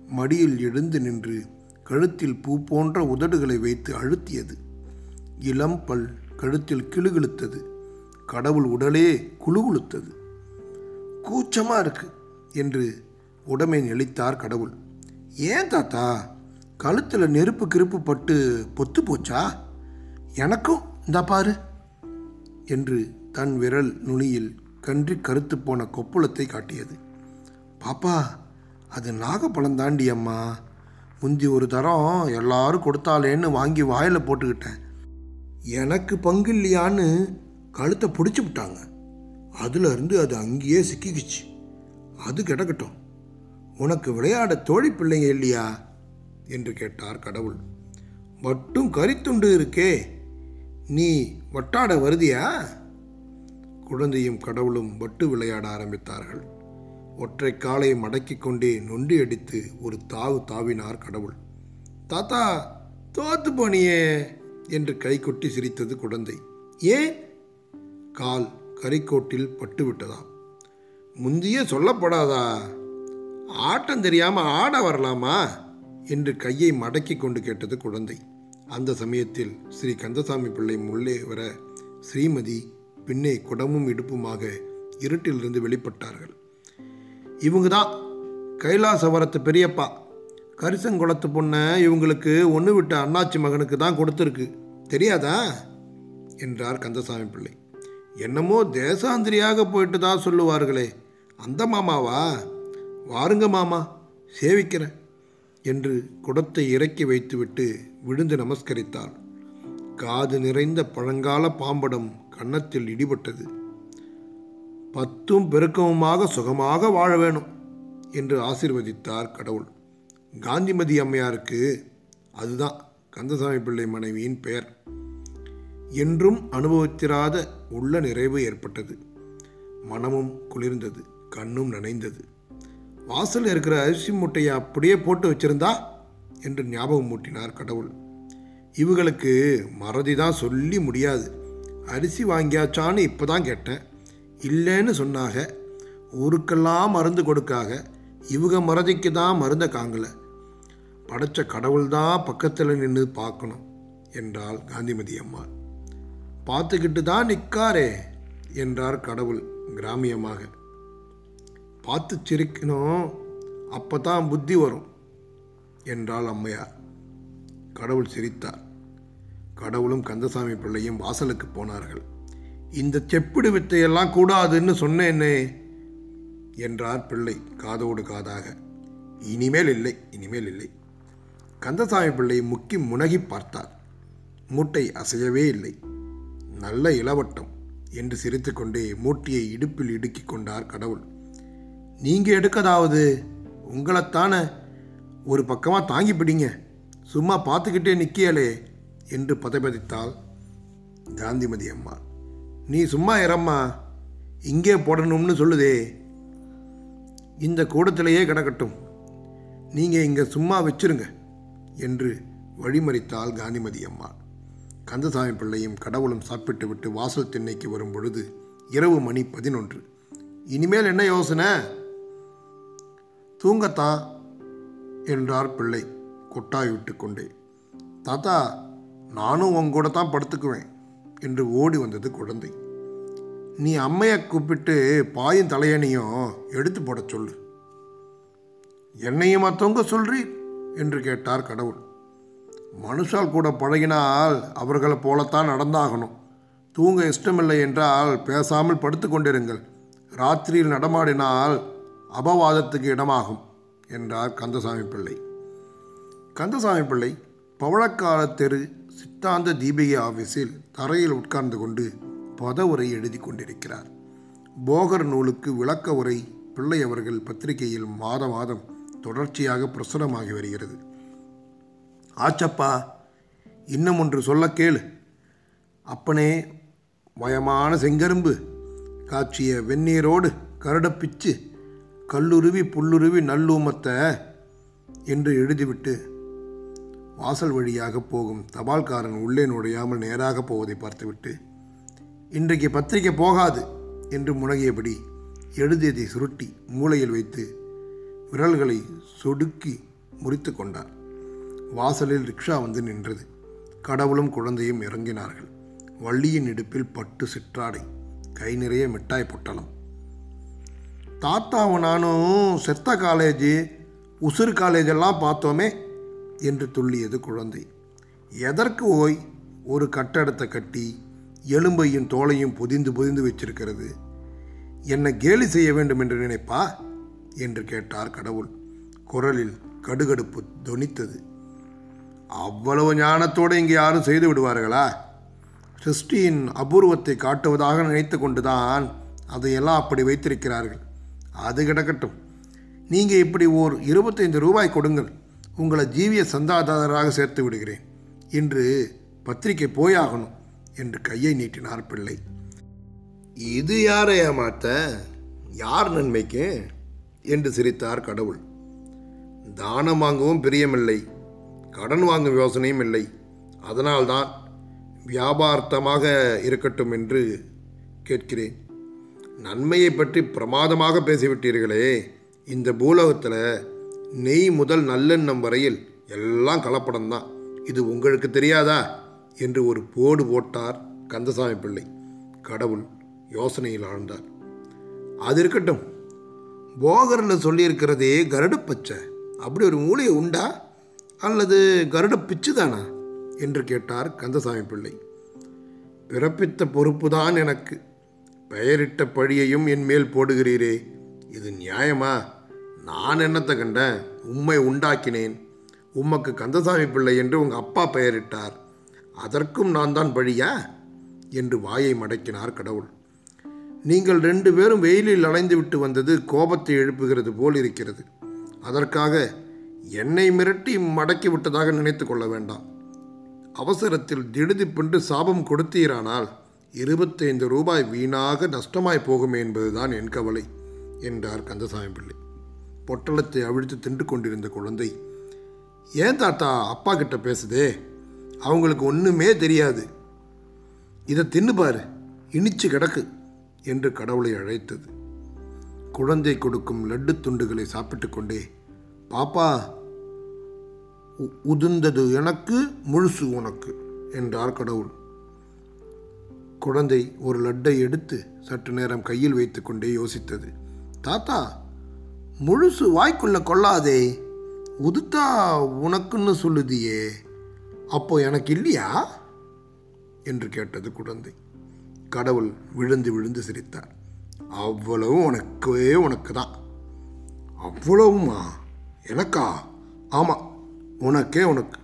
மடியில் எழுந்து நின்று கழுத்தில் பூ போன்ற உதடுகளை வைத்து அழுத்தியது. இளம் பல் கழுத்தில் கிளுகிழுத்தது. கடவுள் உடலே குழுகுழுத்தது கூச்சமாக இருக்கு என்று உடமை நெளித்தார் கடவுள். ஏன் தாத்தா? கழுத்தில் நெருப்பு கிருப்பு பட்டு பொத்து போச்சா? எனக்கும் இந்த பாரு என்று தன் விரல் நுனியில் கன்றி கருத்து போன கொப்புளத்தை காட்டியது. பாப்பா அது நாகப்பழம் தாண்டி அம்மா. முந்தி ஒரு தரம் எல்லாரும் கொடுத்தாலேன்னு வாங்கி வாயில் போட்டுக்கிட்டேன். எனக்கு பங்கு இல்லையான்னு கழுத்தை பிடிச்சி விட்டாங்க. அதுலேருந்து அது அங்கேயே சிக்கிக்கிச்சு. அது கிடக்கட்டும். உனக்கு விளையாட தோழி பிள்ளைங்க இல்லையா? என்று கேட்டார் கடவுள். மட்டும் கரித்துண்டு இருக்கே. நீ வட்டாட வருதியா? குழந்தையும் கடவுளும் வட்டு விளையாட ஆரம்பித்தார்கள். ஒற்றை காலை மடக்கிக் கொண்டே நொண்டி அடித்து ஒரு தாவு தாவினார் கடவுள். தாத்தா தோத்து போனியே என்று கைகொட்டி சிரித்தது குழந்தை. ஏன்? கால் கரிக்கோட்டில் பட்டுவிட்டதா முந்திய சொல்லப்படாதா? ஆட்டம் தெரியாம ஆட வரலாமா? என்று கையை மடக்கி கொண்டு கேட்டது குழந்தை. அந்த சமயத்தில் ஸ்ரீ கந்தசாமி பிள்ளை முள்ளே வர ஸ்ரீமதி பின்னே குடமும் இடுப்புமாக இருட்டிலிருந்து வெளிப்பட்டார்கள். இவங்க தான் கைலாசவரத்து பெரியப்பா. கரிசங்குளத்து பொண்ணை இவங்களுக்கு ஒன்று விட்ட அண்ணாச்சி மகனுக்கு தான் கொடுத்துருக்கு. தெரியாதா? என்றார் கந்தசாமி பிள்ளை. என்னமோ தேசாந்திரியாக போயிட்டு தான் சொல்லுவார்களே. அந்த மாமாவா? வாருங்க மாமா சேவிக்கிறேன் என்று குடத்தை இறக்கி வைத்துவிட்டு விழுந்து நமஸ்கரித்தாள். காது நிறைந்த பழங்கால பாம்படம் கன்னத்தில் இடிபட்டது. பத்தும் பெருக்கமுமாக சுகமாக வாழ வேணும் என்று ஆசீர்வதித்தார் கடவுள். காந்திமதி அம்மையாருக்கு அதுதான் கந்தசாமி பிள்ளை மனைவியின் பெயர். என்றும் அனுபவித்திராத உள்ள நிறைவு ஏற்பட்டது. மனமும் குளிர்ந்தது கண்ணும் நனைந்தது. வாசல் இருக்கிற அரிசி மூட்டையை அப்படியே போட்டு வச்சிருந்தா என்று ஞாபகம் மூட்டினார் கடவுள். இவங்களுக்கு மறதி தான் சொல்லி முடியாது. அரிசி வாங்கியாச்சான்னு இப்போ தான் கேட்டேன். இல்லைன்னு சொன்னாக ஊருக்கெல்லாம் மருந்து கொடுக்காக இவங்க மறதிக்கு தான் மருந்த காங்கல. படைச்ச கடவுள் தான் பக்கத்தில் நின்று பார்க்கணும் என்றாள் காந்திமதி அம்மா. பார்த்துக்கிட்டு தான் நிற்காரே என்றார் கடவுள் கிராமியமாக. பார்த்து சிரிக்கணும் அப்போ தான் புத்தி வரும் என்றாள் அம்மையார். கடவுள் சிரித்தார். கடவுளும் கந்தசாமி பிள்ளையும் வாசலுக்கு போனார்கள். இந்த செப்பிடு வித்தையெல்லாம் கூடாதுன்னு சொன்னேன்னே என்றார் பிள்ளை காதோடு காதாக. இனிமேல் இல்லை இனிமேல் இல்லை. கந்தசாமி பிள்ளை முக்கி முனகி பார்த்தார். மூட்டை அசையவே இல்லை. நல்ல இளவட்டம் என்று சிரித்துக்கொண்டே மூட்டையை இடுப்பில் இடுக்கிக் கொண்டார் கடவுள். நீங்க எடுக்கதாவது உங்களைத்தானே ஒரு பக்கமாக தாங்கி பிடிங்க. சும்மா பார்த்துக்கிட்டே நிற்கியலே என்று பதைபதித்தாள் காந்திமதி அம்மா. நீ சும்மா இறம்மா. இங்கே போடணும்னு சொல்லுதே. இந்த கூடத்திலேயே கிடக்கட்டும். நீங்கள் இங்கே சும்மா வச்சிருங்க என்று வழிமறித்தாள் காந்திமதி அம்மா. கந்தசாமி பிள்ளையும் கடவுளும் சாப்பிட்டு விட்டு வாசல் திண்ணைக்கு வரும் பொழுது இரவு மணி பதினொன்று. இனிமேல் என்ன யோசனை? தூங்கத்தான் என்றார் பிள்ளை கொட்டாய் விட்டு கொண்டே. தாத்தா நானும் உன் கூட தான் படுத்துக்குவேன். என்று ஓடி வந்தது குழந்தை. நீ அம்மையை கூப்பிட்டு பாயும் தலையணியும் எடுத்து போட சொல்லு. என்னையும் மற்றவங்க சொல்றீர்? என்று கேட்டார் கடவுள். மனுஷால் கூட பழகினால் அவர்களை போலத்தான் நடந்தாகணும். தூங்க இஷ்டமில்லை என்றால் பேசாமல் படுத்து கொண்டிருங்கள். ராத்திரியில் நடமாடினால் அபவாதத்துக்கு இடமாகும் என்றார் கந்தசாமி பிள்ளை. கந்தசாமி பிள்ளை பவழக்கால தெரு சித்தாந்த தீபிகை ஆபீஸில் தரையில் உட்கார்ந்து கொண்டு பத உரை எழுதி கொண்டிருக்கிறார். போகர் நூலுக்கு விளக்க உரை பிள்ளை அவர்கள் பத்திரிகையில் மாத மாதம் தொடர்ச்சியாக பிரசுரமாகி வருகிறது. ஆச்சப்பா இன்னும் ஒன்று சொல்ல கேளு. அப்பனே மயமான செங்கரும்பு காய்ச்சிய வெந்நீரோடு கருடப்பிச்சு கல்லுருவி புல்லுருவி நல்லூமத்தை என்று எழுதிவிட்டு வாசல் வழியாக போகும் தபால்காரன் உள்ளே நுழையாமல் நேராக போவதை பார்த்துவிட்டு இன்றைக்கு பத்திரிகை போகாது என்று முனகியபடி எழுதியதை சுருட்டி மூளையில் வைத்து விரல்களை சொடுக்கி முறித்து கொண்டார். வாசலில் ரிக்ஷா வந்து நின்றது. கடவுளும் குழந்தையும் இறங்கினார்கள். வள்ளியின் இடுப்பில் பட்டு சிற்றாடை கை நிறைய மிட்டாய் பொட்டலம். தாத்தாவும் நானும் செத்த காலேஜ் உசுறு காலேஜ் எல்லாம் பார்த்தோமே என்று துள்ளியது குழந்தை. எதற்கு ஓய்? ஒரு கட்டடத்தை கட்டி எலும்பையும் தோலையும் பொதிந்து பொதிந்து வச்சிருக்கிறது. என்னை கேலி செய்ய வேண்டும் என்று நினைப்பா? என்று கேட்டார் கடவுள். குரலில் கடுகடுப்பு தொனித்தது. அவ்வளவு ஞானத்தோடு இங்கே யாரும் செய்து விடுவார்களா? சிருஷ்டியின் அபூர்வத்தை காட்டுவதாக நினைத்து கொண்டுதான் அதையெல்லாம் அப்படி வைத்திருக்கிறார்கள். அது கிடக்கட்டும். நீங்கள் இப்படி ஓர் இருபத்தைந்து ரூபாய் கொடுங்கள். உங்களை ஜீவிய சந்தாதாரராக சேர்த்து விடுகிறேன். இன்று பத்திரிக்கை போயாகணும் என்று கையை நீட்டினார் பிள்ளை. இது யாரை ஏமாத்த? யார் நன்மைக்கு? என்று சிரித்தார் கடவுள். தானம் வாங்கவும் பிரியமில்லை. கடன் வாங்கும் யோசனையும் இல்லை. அதனால்தான் வியாபார்த்தமாக இருக்கட்டும் என்று கேட்கிறேன். நன்மையை பற்றி பிரமாதமாக பேசிவிட்டீர்களே. இந்த பூலோகத்தில் நெய் முதல் நல்லெண்ணம் வரையில் எல்லாம் கலப்படம்தான். இது உங்களுக்கு தெரியாதா? என்று ஒரு போடு போட்டார் கந்தசாமி பிள்ளை. கடவுள் யோசனையில் ஆழ்ந்தார். அது இருக்கட்டும். போகரில் சொல்லியிருக்கிறதே கருட பச்சை. அப்படி ஒரு மூலிகை உண்டா? அல்லது கருட பிச்சு தானா என்று கேட்டார் கந்தசாமி பிள்ளை. பிறப்பித்த பொறுப்பு தான் எனக்கு. பெயரிட்ட பழியையும் என் மேல் போடுகிறீரே. இது நியாயமா? நான் என்னத்தை கண்டேன்? உம்மை உண்டாக்கினேன். உமக்கு கந்தசாமி பிள்ளை என்று உங்கள் அப்பா பெயரிட்டார். அதற்கும் நான் தான் பழியா? என்று வாயை மடக்கினார் கடவுள். நீங்கள் ரெண்டு பேரும் வெயிலில் அலைந்து விட்டு வந்தது கோபத்தை எழுப்புகிறது போல் இருக்கிறது. அதற்காக என்னை மிரட்டி மடக்கி விட்டதாக நினைத்து கொள்ள வேண்டாம். அவசரத்தில் திடுதிப்பென்று சாபம் கொடுத்தீரானால் இருபத்தைந்து ரூபாய் வீணாக நஷ்டமாய் போகுமே என்பதுதான் என் கவலை என்றார் கந்தசாமி பிள்ளை. பொட்டலத்தை அவிழ்த்து தின்று கொண்டிருந்த குழந்தை ஏன் தாத்தா அப்பா கிட்ட பேசுதே? அவங்களுக்கு ஒன்றுமே தெரியாது. இதை தின்னு பாரு இனிச்சு கிடக்கு என்று கடவுளை அழைத்தது. குழந்தை கொடுக்கும் லட்டு துண்டுகளை சாப்பிட்டு கொண்டே பாப்பா உதிர்ந்தது எனக்கு முழுசு உனக்கு என்றார் கடவுள். குழந்தை ஒரு லட்டை எடுத்து சற்று நேரம் கையில் வைத்துக்கொண்டே யோசித்தது. தாத்தா முழுசு வாய்க்குள்ள கொள்ளாதே. உதுத்தா உனக்குன்னு சொல்லுதியே. அப்போ எனக்கு இல்லையா? என்று கேட்டது குழந்தை. கடவுள் விழுந்து விழுந்து சிரித்தார். அவ்வளவு உனக்கே உனக்கு தான் அவ்வளவுமா? எனக்கா? ஆமாம் உனக்கே உனக்கு.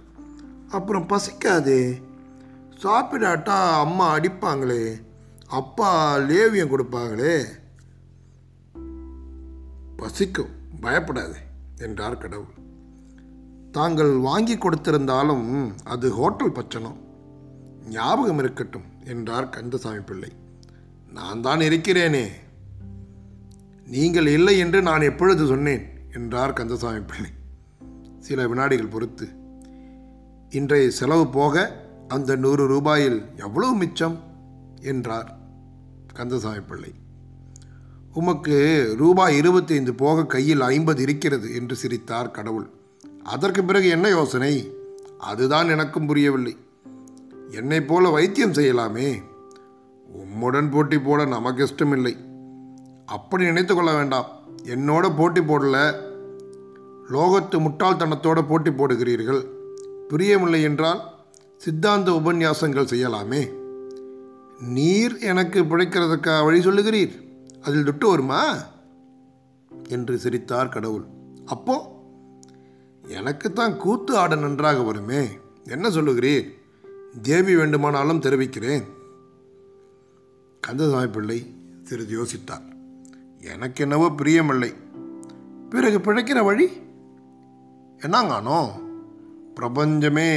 அப்புறம் பசிக்காதே. சாப்பிடாட்டா அம்மா அடிப்பாங்களே. அப்பா லேவியம் கொடுப்பாங்களே. பசிக்கும் பயப்படாதே என்றார் கடவுள். தாங்கள் வாங்கி கொடுத்திருந்தாலும் அது ஹோட்டல் பச்சனம் ஞாபகம் இருக்கட்டும் என்றார் கந்தசாமி பிள்ளை. நான் தான் இருக்கிறேனே. நீங்கள் இல்லை என்று நான் எப்பொழுது சொன்னேன் என்றார் கந்தசாமி பிள்ளை. சில வினாடிகள் பொறுத்து. இன்றைய செலவு போக அந்த நூறு ரூபாயில் எவ்வளவு மிச்சம்? என்றார் கந்தசாமி பிள்ளை. உமக்கு ரூபாய் இருபத்தைந்து போக கையில் ஐம்பது இருக்கிறது என்று சிரித்தார் கடவுள். அதற்கு பிறகு என்ன யோசனை? அதுதான் எனக்கும் புரியவில்லை. என்னைப் போல வைத்தியம் செய்யலாமே? உம்முடன் போட்டி போட நமக்கு இஷ்டமில்லை. அப்படி நினைத்து கொள்ள வேண்டாம். என்னோட போட்டி போடல. லோகத்து முட்டாள்தனத்தோட போட்டி போடுகிறீர்கள். பிரியமில்லை என்றால் சித்தாந்த உபன்யாசங்கள் செய்யலாமே? நீர் எனக்கு பிழைக்கிறதுக்கா வழி சொல்லுகிறீர். அதில் துட்டு வருமா? என்று சிரித்தார் கடவுள். அப்போ எனக்குத்தான் கூத்து ஆட நன்றாக வருமே. என்ன சொல்லுகிறீர்? தேவி வேண்டுமானாலும் தெரிவிக்கிறேன். கந்தசாமி பிள்ளை சிறிது யோசித்தார். எனக்கு என்னவோ பிரியமில்லை. பிறகு பிழைக்கிற வழி? என்னங்கானோ? பிரபஞ்சமே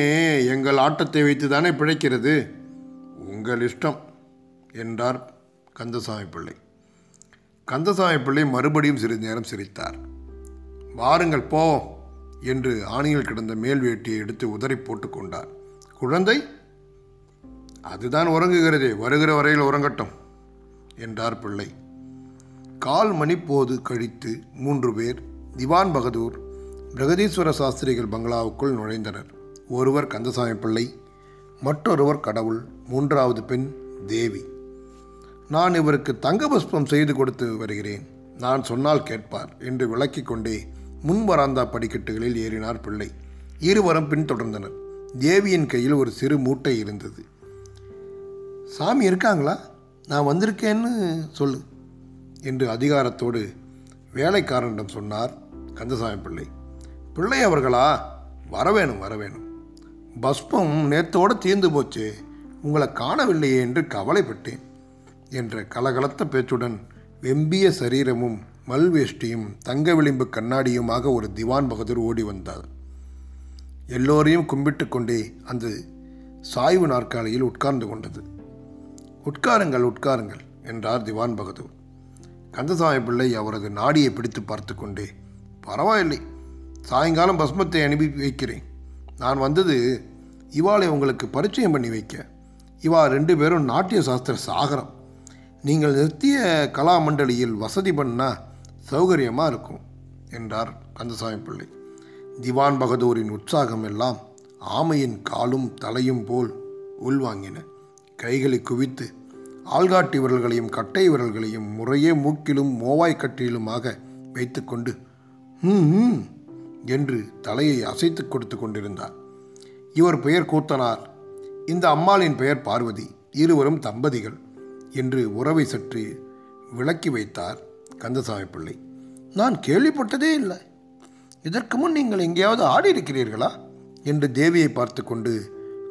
எங்கள் ஆட்டத்தை வைத்து தானே பிழைக்கிறது. உங்கள் இஷ்டம் என்றார் கந்தசாமி பிள்ளை. கந்தசாமி பிள்ளை மறுபடியும் சிறிது நேரம் சிரித்தார். வாருங்கள் போ என்று ஆணியில் கிடந்த மேல் வேட்டியை எடுத்து உதறி போட்டுக்கொண்டார் குழந்தை அதுதான் உறங்குகிறதே வருகிற வரையில் உறங்கட்டும் என்றார் பிள்ளை. கால் மணி போது கழித்து மூன்று பேர் திவான் பகதூர் பிரகதீஸ்வர சாஸ்திரிகள் பங்களாவுக்குள் நுழைந்தனர். ஒருவர் கந்தசாமி பிள்ளை மற்றொருவர் கடவுள் மூன்றாவது பெண் தேவி. நான் இவருக்கு தங்க புஷ்பம் செய்து கொடுத்து வருகிறேன். நான் சொன்னால் கேட்பார் என்று விளக்கிக் கொண்டே முன் வராந்தா படிக்கட்டுகளில் ஏறினார் பிள்ளை. இருவரும் பின்தொடர்ந்தனர். தேவியின் கையில் ஒரு சிறு மூட்டை இருந்தது. சாமி இருக்காங்களா? நான் வந்திருக்கேன்னு சொல்லு என்று அதிகாரத்தோடு வேலைக்காரனிடம் சொன்னார் கந்தசாமி பிள்ளை. பிள்ளை அவர்களா? வரவேணும் வரவேணும். பஸ்பம் நேத்தோடு தீர்ந்து போச்சு. உங்களை காணவில்லையே என்று கவலைப்பட்டேன். என்ற கலகலத்த பேச்சுடன் வெம்பிய சரீரமும் மல்வேஷ்டியும் தங்க விளிம்பு கண்ணாடியுமாக ஒரு திவான் பகதூர் ஓடி வந்தார். எல்லோரையும் கும்பிட்டு கொண்டே அந்த சாய்வு நாற்காலியில் உட்கார்ந்து கொண்டது. உட்காருங்கள் உட்காருங்கள் என்றார் திவான் பகதூர். கந்தசாமி பிள்ளை அவரது நாடியை பிடித்து பார்த்து கொண்டே பரவாயில்லை சாயங்காலம் பஸ்மத்தை அனுப்பி வைக்கிறேன். நான் வந்தது இவாளை உங்களுக்கு பரிச்சயம் பண்ணி வைக்க. இவா ரெண்டு பேரும் நாட்டிய சாஸ்திர சாகரம். நீங்கள் நிறுத்திய கலா மண்டலியில் வசதி பண்ணால் சௌகரியமாக இருக்கும் என்றார் கந்தசாமி பிள்ளை திவான் பகதூரின் உற்சாகம் எல்லாம் ஆமையின் காலும் தலையும் போல் உள்வாங்கின. கைகளை குவித்து ஆள்காட்டி விரல்களையும் கட்டை விரல்களையும் முறையே மூக்கிலும் மோவாய்க்கட்டிலுமாக வைத்துக்கொண்டு ம் ம் என்று தலையை அசைத்து கொடுத்து கொண்டிருந்தார். இவர் பெயர் கூத்தனார். இந்த அம்மாளின் பெயர் பார்வதி இருவரும் தம்பதிகள். என்று உறவை சற்று விளக்கி வைத்தார் கந்தசாமி பிள்ளை நான் கேள்விப்பட்டதே இல்லை. இதற்கு முன் நீங்கள் எங்கேயாவது ஆடி இருக்கிறீர்களா என்று தேவியை பார்த்து கொண்டு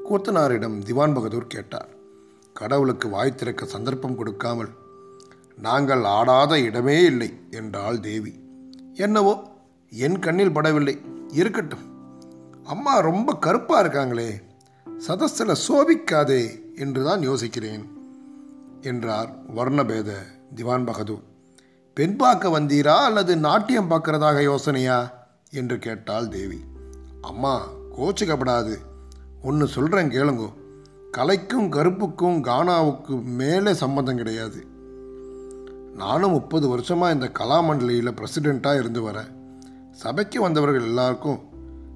கூத்தனாரிடம் திவான் பகதூர் கேட்டார். கடவுளுக்கு வாய் திறக்க சந்தர்ப்பம் கொடுக்காமல் நாங்கள் ஆடாத இடமே இல்லை என்றாள் தேவி. என்னவோ என் கண்ணில் படவில்லை. இருக்கட்டும். அம்மா ரொம்ப கருப்பாக இருக்காங்களே. சதஸில் சோபிக்காதே என்று தான் யோசிக்கிறேன். என்றார் வர்ணபேத திவான் பகதூர் பெண் பார்க்க வந்தீரா அல்லது நாட்டியம் பார்க்கறதாக யோசனையா? என்று கேட்டாள் தேவி. அம்மா கோச்சிக்கப்படாது. ஒன்று சொல்கிறேன் கேளுங்கோ. கலைக்கும் கருப்புக்கும் கானாவுக்கு மேலே சம்மந்தம் கிடையாது. நானும் முப்பது வருஷமாக இந்த கலாமண்டலியில் பிரசிடெண்ட்டாக இருந்து வரேன். சபைக்கு வந்தவர்கள் எல்லாருக்கும்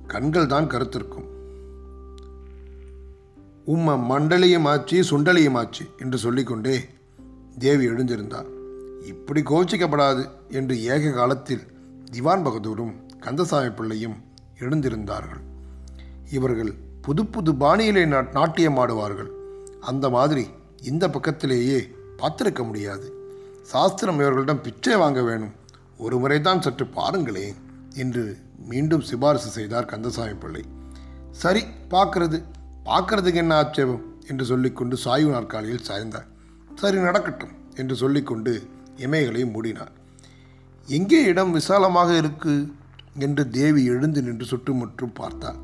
கண்கள் தான் கருத்திருக்கும். உம்ம மண்டலியமாச்சு ஆச்சு ஆச்சு என்று சொல்லிக்கொண்டே தேவி எழுந்திருந்தார் இப்படி கோச்சிக்கப்படாது என்று ஏக காலத்தில் திவான் பகதூரும் கந்தசாமி பிள்ளையும் எழுந்திருந்தார்கள். இவர்கள் புது புது பாணியிலே நாட்டியம் ஆடுவார்கள். அந்த மாதிரி இந்த பக்கத்திலேயே பார்த்திருக்க முடியாது. சாஸ்திரம் இவர்களிடம் பிச்சை வாங்க வேணும். ஒரு முறை தான் சற்று பாருங்களேன் என்று மீண்டும் சிபாரிசு செய்தார் கந்தசாமி பிள்ளை. சரி பார்க்கறது. பார்க்கறதுக்கு என்ன ஆட்சேபம் என்று சொல்லிக்கொண்டு சாய்வு நாற்காலியில் சாய்ந்தார் சரி நடக்கட்டும் என்று சொல்லிக்கொண்டு இமைகளை மூடினார் எங்கே இடம் விசாலமாக இருக்கு? என்று தேவி எழுந்து நின்று சுற்றுமுற்றும் பார்த்தாள்.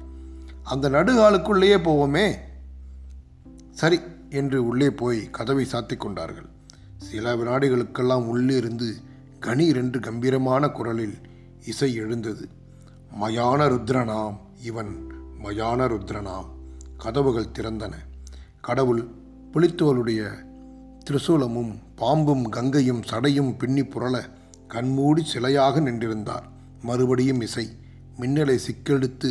அந்த நடுகாலுக்குள்ளேயே போவோமே? சரி என்று உள்ளே போய் கதவை சாத்திக் கொண்டார்கள். சில வினாடிகளுக்கெல்லாம் உள்ளே இருந்து கணீர் என்று கம்பீரமான குரலில் இசை எழுந்தது. மயான ருத்ரனாம் இவன் மயான ருத்ரனாம் கதவுகள் திறந்தன. கடவுள் புலித்தோலுடைய திரிசூலமும் பாம்பும் கங்கையும் சடையும் பின்னி புரள கண்மூடி சிலையாக நின்றிருந்தார். மறுபடியும் இசை மின்னலை சிக்கெடுத்து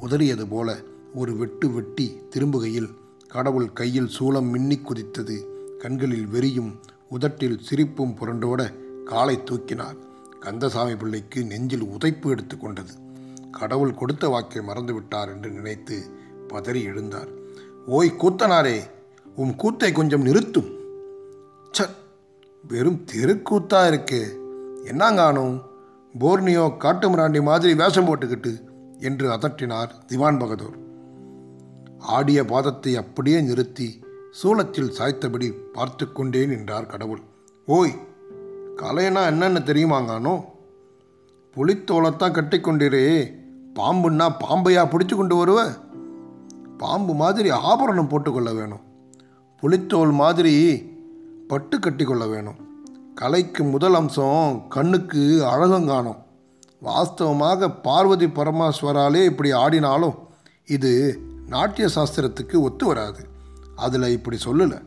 உதறியது போல ஒரு வெட்டு வெட்டி திரும்புகையில் கடவுள் கையில் சூலம் மின்னி குதித்தது. கண்களில் வெறியும் உதட்டில் சிரிப்பும் புரண்டோட காலை தூக்கினார். கந்தசாமி பிள்ளைக்கு நெஞ்சில் உதைப்பு எடுத்துக்கொண்டது கடவுள் கொடுத்த வாக்கை மறந்து விட்டார் என்று நினைத்து பதறி எழுந்தார். ஓய் கூத்தனாரே உம் கூத்தை கொஞ்சம் நிறுத்தும். ச்ச வெறும் தெருக்கூத்தா இருக்கே என்னங்கானும் போர்னியோ காட்டுமிராண்டி மாதிரி வேஷம் போட்டுக்கிட்டு என்று அதட்டினார் திவான் பகதூர். ஆடிய பாதத்தை அப்படியே நிறுத்தி சூளத்தில் சாய்த்தபடி பார்த்து கொண்டே நின்றார் கடவுள். ஓய் கலைனா என்னன்னு தெரியுமாங்கானோ? புலித்தோலைத்தான் கட்டிக்கொண்டிரே பாம்புன்னா பாம்பையா பிடிச்சு கொண்டு வருவ? பாம்பு மாதிரி ஆபரணம் போட்டுக்கொள்ள வேணும். புலித்தோல் மாதிரி பட்டு கட்டிக்கொள்ள வேணும். கலைக்கு முதல் அம்சம் கண்ணுக்கு அழகங்காணும் வாஸ்தவமாக பார்வதி பரமேஸ்வராலே இப்படி ஆடினாலும் இது நாட்டிய சாஸ்திரத்துக்கு ஒத்து வராது. அதில் இப்படி சொல்லலை.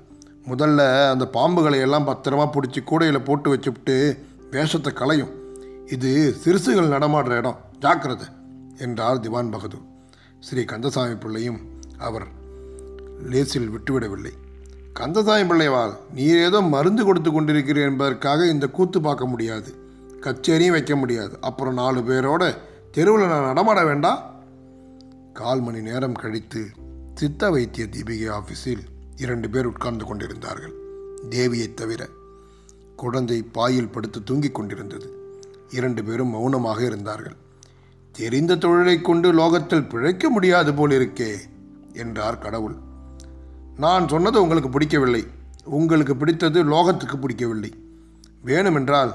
முதல்ல அந்த பாம்புகளை எல்லாம் பத்திரமா பிடிச்சி கூடையில் போட்டு வச்சுவிட்டு வேஷத்தை களையும். இது சிறுசுகள் நடமாடுற இடம். ஜாக்கிரதை! என்றார் திவான் பகதூர். ஸ்ரீ கந்தசாமி பிள்ளையும் அவர் லேசில் விட்டுவிடவில்லை. கந்தசாமி பிள்ளைவால் நீர் ஏதோ மருந்து கொடுத்து கொண்டிருக்கிறீர் என்பதற்காக இந்த கூத்து பார்க்க முடியாது. கச்சேரியும் வைக்க முடியாது. அப்புறம் நாலு பேரோட தெருவில் நான் நடமாட வேண்டாம் கால் மணி நேரம் கழித்து சித்த வைத்திய தீபிகை ஆஃபீஸில் இரண்டு பேர் உட்கார்ந்து கொண்டிருந்தார்கள். தேவியைத் தவிர குழந்தை பாயில் படுத்து தூங்கிக் கொண்டிருந்தது. இரண்டு பேரும் மௌனமாக இருந்தார்கள். தெரிந்த தொழிலை கொண்டு லோகத்தில் பிழைக்க முடியாது போல் இருக்கே என்றார் கடவுள். நான் சொன்னது உங்களுக்கு பிடிக்கவில்லை. உங்களுக்கு பிடித்தது லோகத்துக்கு பிடிக்கவில்லை. வேணுமென்றால்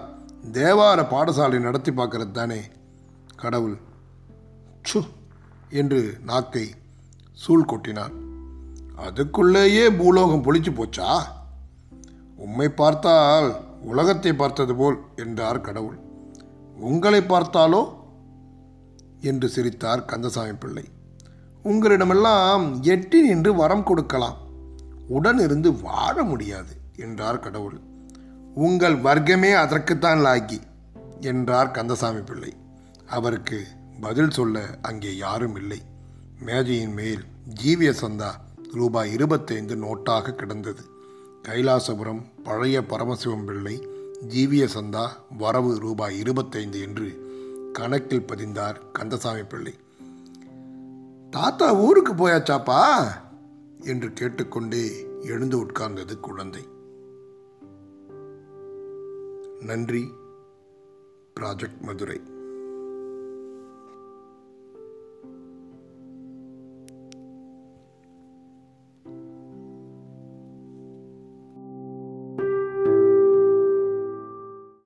தேவார பாடசாலை நடத்தி பார்க்கறது தானே. கடவுள். சு என்று நாக்கை சூழ் கொட்டினார் அதுக்குள்ளேயே பூலோகம் பொழிச்சு போச்சா? உம்மை பார்த்தால் உலகத்தை பார்த்தது போல் என்றார் கடவுள். உங்களை பார்த்தாலோ? என்று சிரித்தார் கந்தசாமி பிள்ளை. உங்களிடமெல்லாம் எட்டி நின்று வரம் கொடுக்கலாம். உடன் இருந்து வாழ முடியாது என்றார் கடவுள். உங்கள் வர்க்கமே அதற்குத்தான் லாக்கி என்றார் கந்தசாமி பிள்ளை. அவருக்கு பதில் சொல்ல அங்கே யாரும் இல்லை. மேஜையின் மேல் ஜீவிய சந்தா ரூபாய் இருபத்தைந்து நோட்டாக கிடந்தது. கைலாசபுரம் பழைய பரமசிவம் பிள்ளை ஜீவிய சந்தா வரவு ரூபாய் இருபத்தைந்து என்று கணக்கில் பதிந்தார் கந்தசாமி பிள்ளை. தாத்தா ஊருக்கு போயாச்சாப்பா? என்று கேட்டுக்கொண்டே எழுந்து உட்கார்ந்தது குழந்தை. நன்றி ப்ராஜெக்ட் மதுரை.